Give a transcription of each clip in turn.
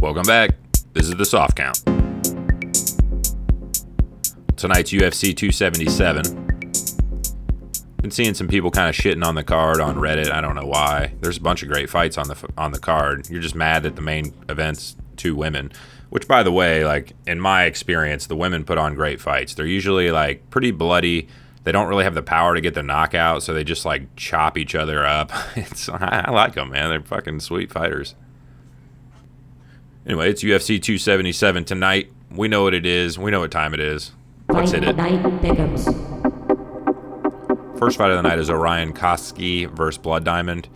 Welcome back. This is the soft count. Tonight's UFC 277. Been seeing some people kind of shitting on the card on Reddit. I don't know why. There's a bunch of great fights on the on the card. You're just mad that the main event's two women. Which, by the way, like in my experience, the women put on great fights. They're usually like pretty bloody. They don't really have the power to get the knockout, so they just like chop each other up. It's I, I like them, man. They're fucking sweet fighters. Anyway, it's UFC 277 tonight. We know what it is. We know what time it is. Let's hit it. First fight of the night is Orion Cosce versus Blood Diamond.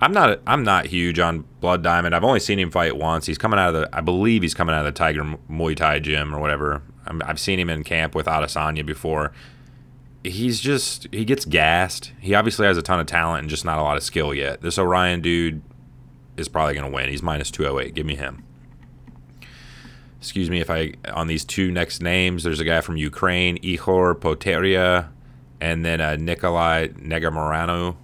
I'm not I'm not huge on Blood Diamond. I've only seen him fight once. He's coming out of the I believe he's coming out of the Tiger Muay Thai gym or whatever. I'm, I've seen him in camp with Adesanya before. He's just he gets gassed. He obviously has a ton of talent and just not a lot of skill yet. This Orion dude is probably going to win. He's minus 208. Give me him. Excuse me if I on these two next names. There's a guy from Ukraine, Ihor Potieria, and then uh, Nikolai Negumereanu.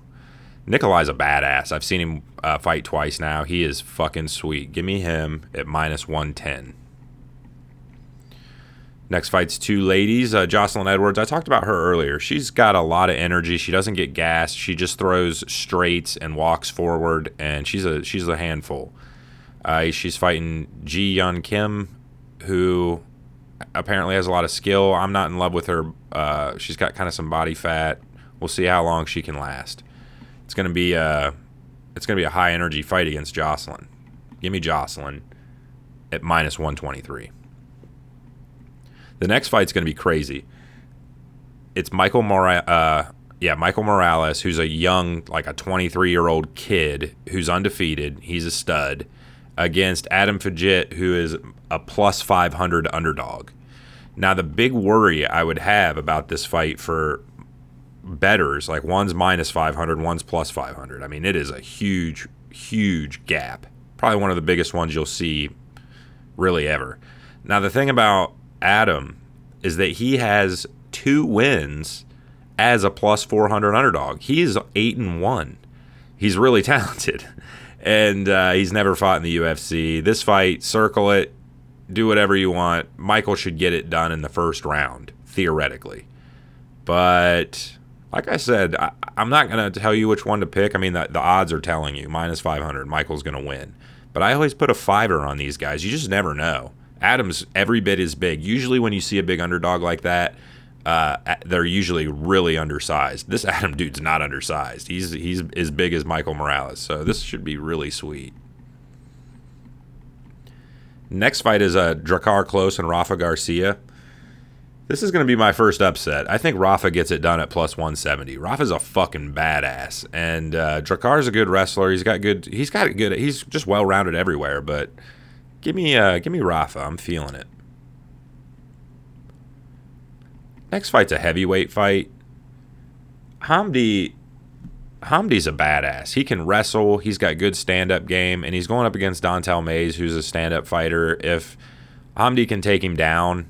Nikolai's a badass. I've seen him uh, fight twice now. He is fucking sweet. Give me him at minus 110. Next fight's two ladies. Uh, Jocelyn Edwards. I talked about her earlier. She's got a lot of energy. She doesn't get gassed. She just throws straights and walks forward, and she's a she's a handful. Uh, she's fighting Ji Yeon Kim, who apparently has a lot of skill. I'm not in love with her. Uh, she's got kind of some body fat. We'll see how long she can last. It's gonna be a it's gonna be a high energy fight against Jocelyn. Give me Jocelyn at minus 123. The next fight's gonna be crazy. It's Michael Mora- uh, yeah, Michael Morales, who's a young, like a 23 year old kid who's undefeated. He's a stud against Adam Fugitt, who is a plus 500 underdog. Now, the big worry I would have about this fight for betters, like one's minus 500, one's plus 500. I mean, it is a huge, huge gap. Probably one of the biggest ones you'll see really ever. Now, the thing about Adam is that he has two wins as a plus 400 underdog. He's 8 and 1. He's really talented. And uh, he's never fought in the UFC. This fight, circle it, do whatever you want. Michael should get it done in the first round, theoretically. But like I said, I, am not going to tell you which one to pick. I mean, the, the odds are telling you minus 500, Michael's going to win. But I always put a fiver on these guys. You just never know. Adams every bit is big. Usually, when you see a big underdog like that, uh, they're usually really undersized. This Adam dude's not undersized. He's he's as big as Michael Morales. So this should be really sweet. Next fight is uh, Drakkar Klose and Rafa Garcia. This is going to be my first upset. I think Rafa gets it done at plus 170. Rafa's a fucking badass, and uh, a good wrestler. He's got good. He's got good. He's just well rounded everywhere. But give me, uh, give me Rafa. I'm feeling it. Next fight's a heavyweight fight. Hamdy Hamdy's a badass. He can wrestle. He's got good stand-up game, and he's going up against Don'Tale Mayes, who's a stand-up fighter. If Hamdy can take him down,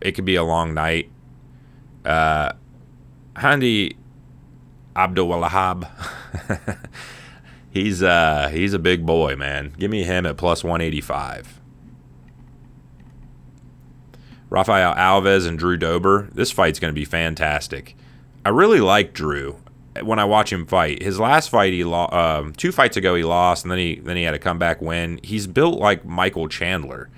it could be a long night. Uh, Hamdy Abdelwahab, he's uh he's a big boy, man. Give me him at plus one eighty five. Rafael Alves and Drew Dober. This fight's going to be fantastic. I really like Drew when I watch him fight. His last fight, he lost. Um, two fights ago, he lost, and then he then he had a comeback win. He's built like Michael Chandler,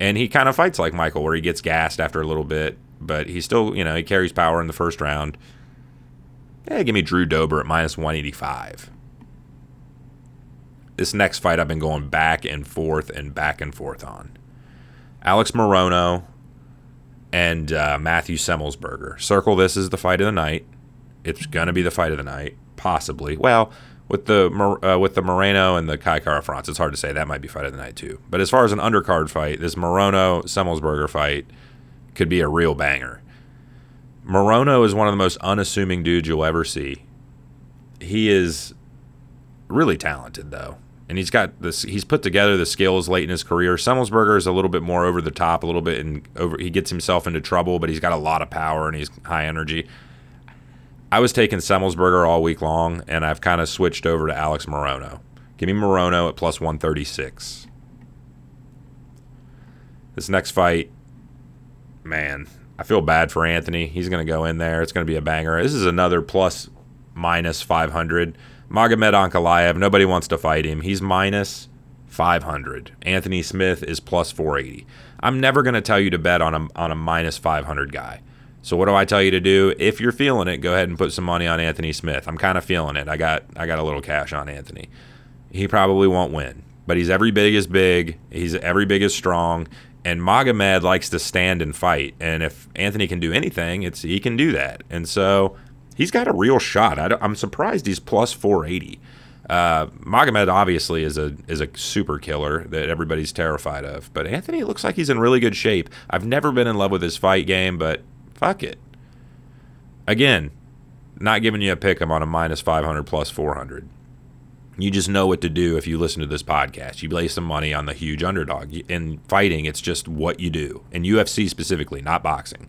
and he kind of fights like Michael, where he gets gassed after a little bit, but he still, you know, he carries power in the first round. Yeah, give me Drew Dober at minus one eighty five. This next fight, I've been going back and forth and back and forth on. Alex Morono and uh, Matthew Semelsberger. Circle this as the fight of the night. It's gonna be the fight of the night, possibly. Well, with the uh, with the Moreno and the Kai Kara France, it's hard to say that might be fight of the night too. But as far as an undercard fight, this Morono Semelsberger fight could be a real banger. Morono is one of the most unassuming dudes you'll ever see. He is really talented though and he's got this. He's put together the skills late in his career. Semelsberger is a little bit more over the top, a little bit, and over. He gets himself into trouble, but he's got a lot of power and he's high energy. I was taking Semelsberger all week long, and I've kind of switched over to Alex Morono. Give me Morono at plus one thirty six. This next fight, man, I feel bad for Anthony. He's going to go in there. It's going to be a banger. This is another plus minus 500. Magomed Ankalaev, nobody wants to fight him. He's minus 500. Anthony Smith is plus 480. I'm never going to tell you to bet on a, on a minus 500 guy. So what do I tell you to do? If you're feeling it, go ahead and put some money on Anthony Smith. I'm kind of feeling it. I got I got a little cash on Anthony. He probably won't win, but he's every big as big. He's every big as strong. And Magomed likes to stand and fight. And if Anthony can do anything, it's he can do that. And so he's got a real shot. I am surprised he's plus 480. Uh, Magomed obviously is a is a super killer that everybody's terrified of, but Anthony looks like he's in really good shape. I've never been in love with his fight game, but fuck it. Again, not giving you a pick. I'm on a minus 500 plus 400. You just know what to do if you listen to this podcast. You lay some money on the huge underdog. In fighting, it's just what you do. In UFC specifically, not boxing.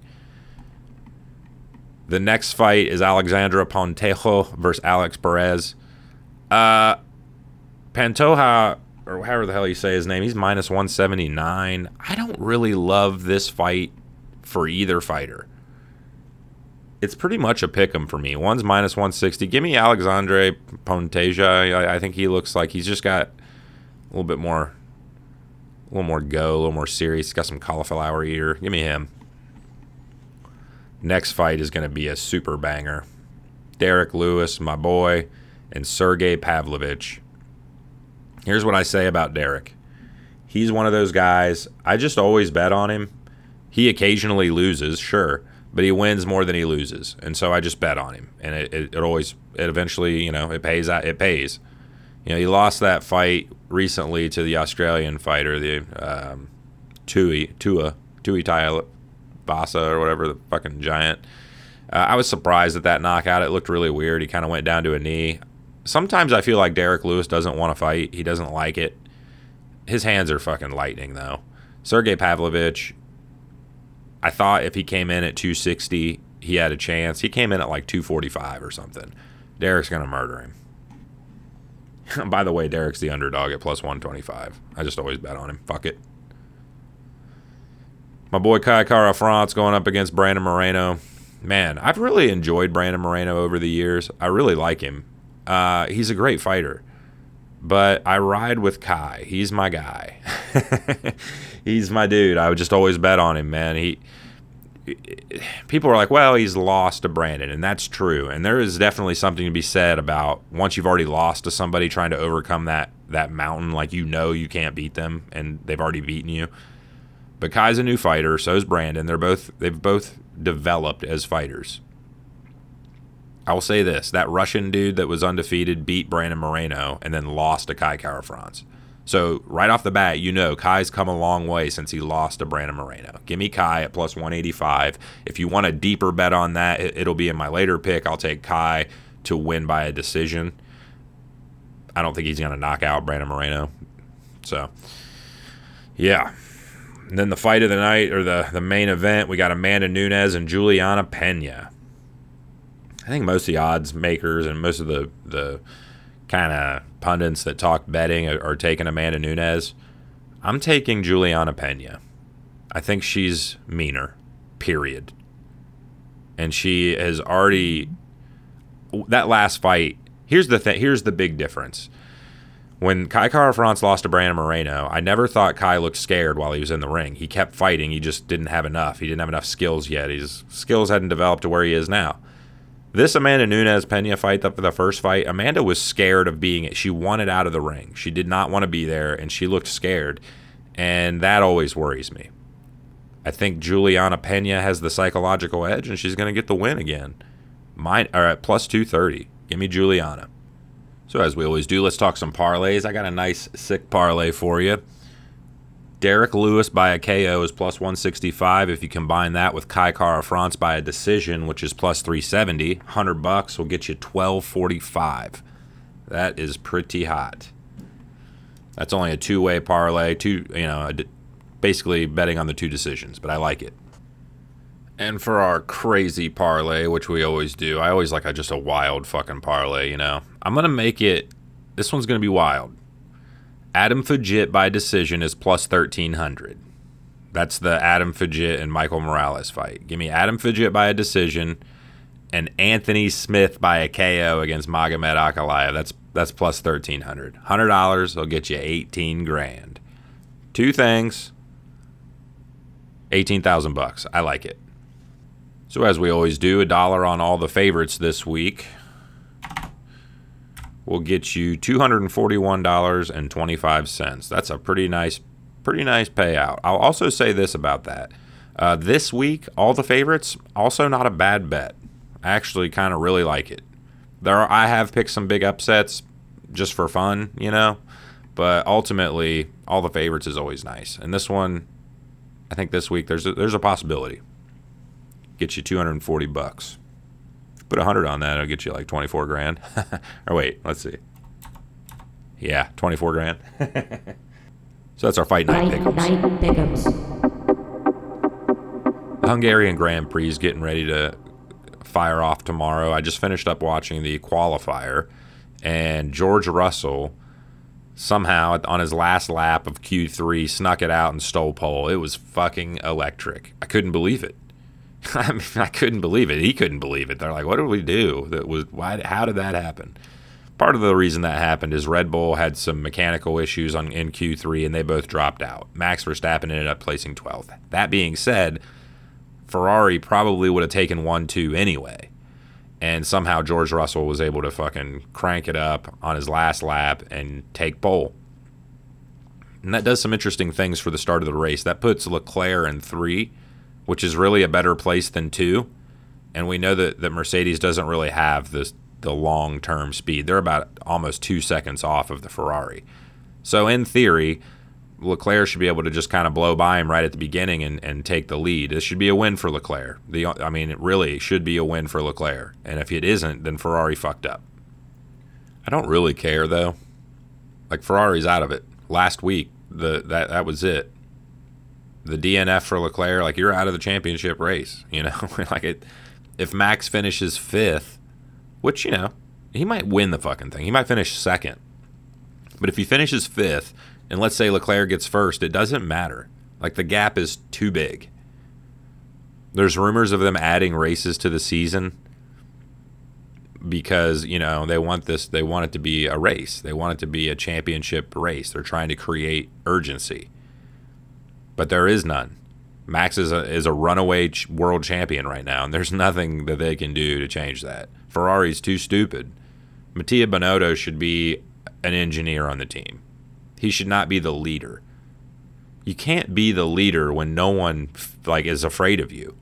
The next fight is Alexandre Pantoja versus Alex Perez. Uh, Pantoja, or however the hell you say his name, he's minus 179. I don't really love this fight for either fighter. It's pretty much a pick 'em for me. One's minus 160. Give me Alexandre Pantoja. I, I think he looks like he's just got a little bit more, a little more go, a little more serious. He's got some cauliflower ear. Give me him. Next fight is going to be a super banger. Derrick Lewis, my boy, and Sergey Pavlovich. Here's what I say about Derrick. He's one of those guys, I just always bet on him. He occasionally loses, sure, but he wins more than he loses. And so I just bet on him. And it, it, it always, it eventually, you know, it pays out, it pays. You know, he lost that fight recently to the Australian fighter, the um, Tui, Tua, Tui Vasa or whatever, the fucking giant. Uh, I was surprised at that knockout. It looked really weird. He kind of went down to a knee. Sometimes I feel like Derrick Lewis doesn't want to fight. He doesn't like it. His hands are fucking lightning, though. Sergey Pavlovich, I thought if he came in at 260, he had a chance. He came in at like 245 or something. Derrick's going to murder him. By the way, Derrick's the underdog at plus 125. I just always bet on him. Fuck it. My boy Kai Kara France going up against Brandon Moreno. Man, I've really enjoyed Brandon Moreno over the years. I really like him. Uh, he's a great fighter. But I ride with Kai. He's my guy. he's my dude. I would just always bet on him, man. He people are like, well, he's lost to Brandon, and that's true. And there is definitely something to be said about once you've already lost to somebody trying to overcome that that mountain, like you know you can't beat them, and they've already beaten you. But Kai's a new fighter, so is Brandon. They're both they've both developed as fighters. I will say this: that Russian dude that was undefeated beat Brandon Moreno and then lost to Kai Kara France. So right off the bat, you know Kai's come a long way since he lost to Brandon Moreno. Give me Kai at plus 185. If you want a deeper bet on that, it'll be in my later pick. I'll take Kai to win by a decision. I don't think he's going to knock out Brandon Moreno. So, yeah. And then the fight of the night, or the, the main event, we got Amanda Nunes and Juliana Pena. I think most of the odds makers and most of the, the kind of pundits that talk betting are, are taking Amanda Nunes. I'm taking Juliana Pena. I think she's meaner, period. And she has already. That last fight. Here's the thing. Here's the big difference when Kai Kara France lost to Brandon Moreno, I never thought Kai looked scared while he was in the ring. He kept fighting. He just didn't have enough. He didn't have enough skills yet. His skills hadn't developed to where he is now. This Amanda Nunes Pena fight, the, the first fight, Amanda was scared of being it. She wanted out of the ring. She did not want to be there, and she looked scared. And that always worries me. I think Juliana Pena has the psychological edge, and she's going to get the win again. Mine are at plus 230. Give me Juliana. So, as we always do, let's talk some parlays. I got a nice, sick parlay for you. Derrick Lewis by a KO is plus 165. If you combine that with Kai Kara France by a decision, which is plus 370, 100 bucks will get you 1245. That is pretty hot. That's only a two-way parlay, two, you know, basically betting on the two decisions, but I like it. And for our crazy parlay, which we always do, I always like a, just a wild fucking parlay, you know. I'm going to make it, this one's going to be wild. Adam Fugitt by decision is plus 1300. That's the Adam Fugitt and Michael Morales fight. Give me Adam Fugitt by a decision and Anthony Smith by a KO against Magomed Ankalaev. That's that's plus thirteen hundred. Hundred dollars will get you eighteen grand. Two things. Eighteen thousand bucks. I like it. So as we always do, a dollar on all the favorites this week will get you two hundred and forty-one dollars and twenty-five cents. That's a pretty nice, pretty nice payout. I'll also say this about that. Uh, this week, all the favorites also not a bad bet. I actually kind of really like it. There, are, I have picked some big upsets just for fun, you know, but ultimately, all the favorites is always nice. And this one, I think this week there's a, there's a possibility. Get you 240 bucks. Put a hundred on that, it'll get you like 24 grand. or wait, let's see. Yeah, 24 grand. so that's our fight night night pick'ems. The Hungarian Grand Prix is getting ready to fire off tomorrow. I just finished up watching the qualifier, and George Russell somehow on his last lap of Q3 snuck it out and stole pole. It was fucking electric. I couldn't believe it. I mean, I couldn't believe it. He couldn't believe it. They're like, "What did we do? That was why? How did that happen?" Part of the reason that happened is Red Bull had some mechanical issues on in Q3 and they both dropped out. Max Verstappen ended up placing 12th. That being said, Ferrari probably would have taken 1 2 anyway. And somehow George Russell was able to fucking crank it up on his last lap and take pole. And that does some interesting things for the start of the race. That puts Leclerc in three, which is really a better place than two. And we know that, that Mercedes doesn't really have this the long term speed. They're about almost two seconds off of the Ferrari. So in theory, Leclerc should be able to just kind of blow by him right at the beginning and, and take the lead. This should be a win for Leclerc. The I mean, it really should be a win for Leclerc. And if it isn't, then Ferrari fucked up. I don't really care though. Like Ferrari's out of it. Last week, the that that was it. The DNF for Leclerc, like you're out of the championship race. You know, like it. If Max finishes fifth, which you know he might win the fucking thing, he might finish second. But if he finishes fifth, and let's say Leclerc gets first, it doesn't matter. Like the gap is too big. There's rumors of them adding races to the season because, you know, they want this they want it to be a race. They want it to be a championship race. They're trying to create urgency. But there is none. Max is a is a runaway ch- world champion right now, and there's nothing that they can do to change that. Ferrari's too stupid. Mattia Binotto should be an engineer on the team. He should not be the leader. You can't be the leader when no one like is afraid of you.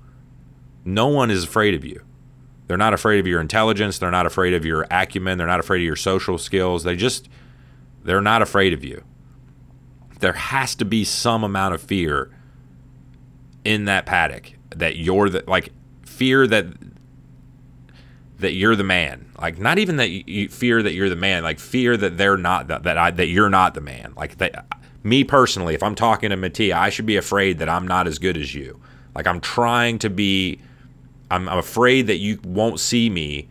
No one is afraid of you. They're not afraid of your intelligence, they're not afraid of your acumen, they're not afraid of your social skills. They just they're not afraid of you. There has to be some amount of fear in that paddock that you're the like fear that that you're the man. Like not even that you, fear that you're the man, like fear that they're not that that, I, that you're not the man. Like that me personally, if I'm talking to Mattia, I should be afraid that I'm not as good as you. Like I'm trying to be I'm, I'm afraid that you won't see me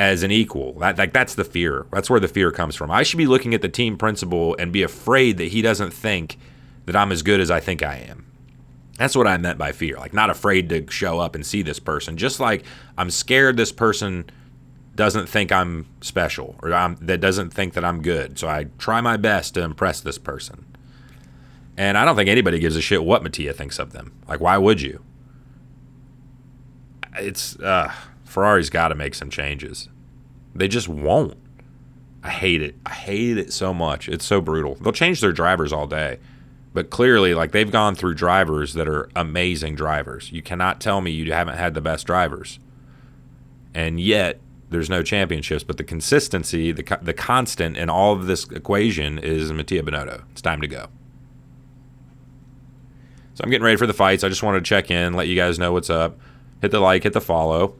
as an equal. That like that's the fear. That's where the fear comes from. I should be looking at the team principal and be afraid that he doesn't think that I'm as good as I think I am. That's what I meant by fear. Like not afraid to show up and see this person. Just like I'm scared this person doesn't think I'm special or I'm, that doesn't think that I'm good. So I try my best to impress this person. And I don't think anybody gives a shit what Mattia thinks of them. Like why would you? It's uh Ferrari's got to make some changes. They just won't. I hate it. I hate it so much. It's so brutal. They'll change their drivers all day. But clearly, like they've gone through drivers that are amazing drivers. You cannot tell me you haven't had the best drivers. And yet, there's no championships. But the consistency, the, the constant in all of this equation is Mattia Binotto. It's time to go. So I'm getting ready for the fights. I just wanted to check in, let you guys know what's up. Hit the like, hit the follow.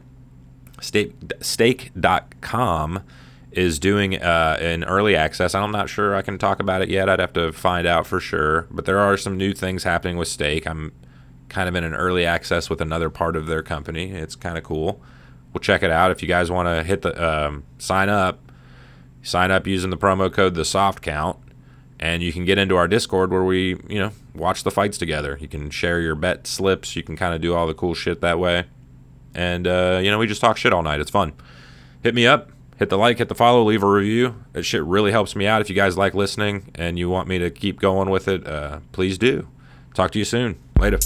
Stake, stake.com is doing uh, an early access. I'm not sure I can talk about it yet. I'd have to find out for sure. But there are some new things happening with Stake. I'm kind of in an early access with another part of their company. It's kind of cool. We'll check it out. If you guys want to hit the um, sign up, sign up using the promo code the soft count, and you can get into our Discord where we, you know, watch the fights together. You can share your bet slips. You can kind of do all the cool shit that way. And, uh, you know, we just talk shit all night. It's fun. Hit me up. Hit the like, hit the follow, leave a review. That shit really helps me out. If you guys like listening and you want me to keep going with it, uh, please do. Talk to you soon. Later.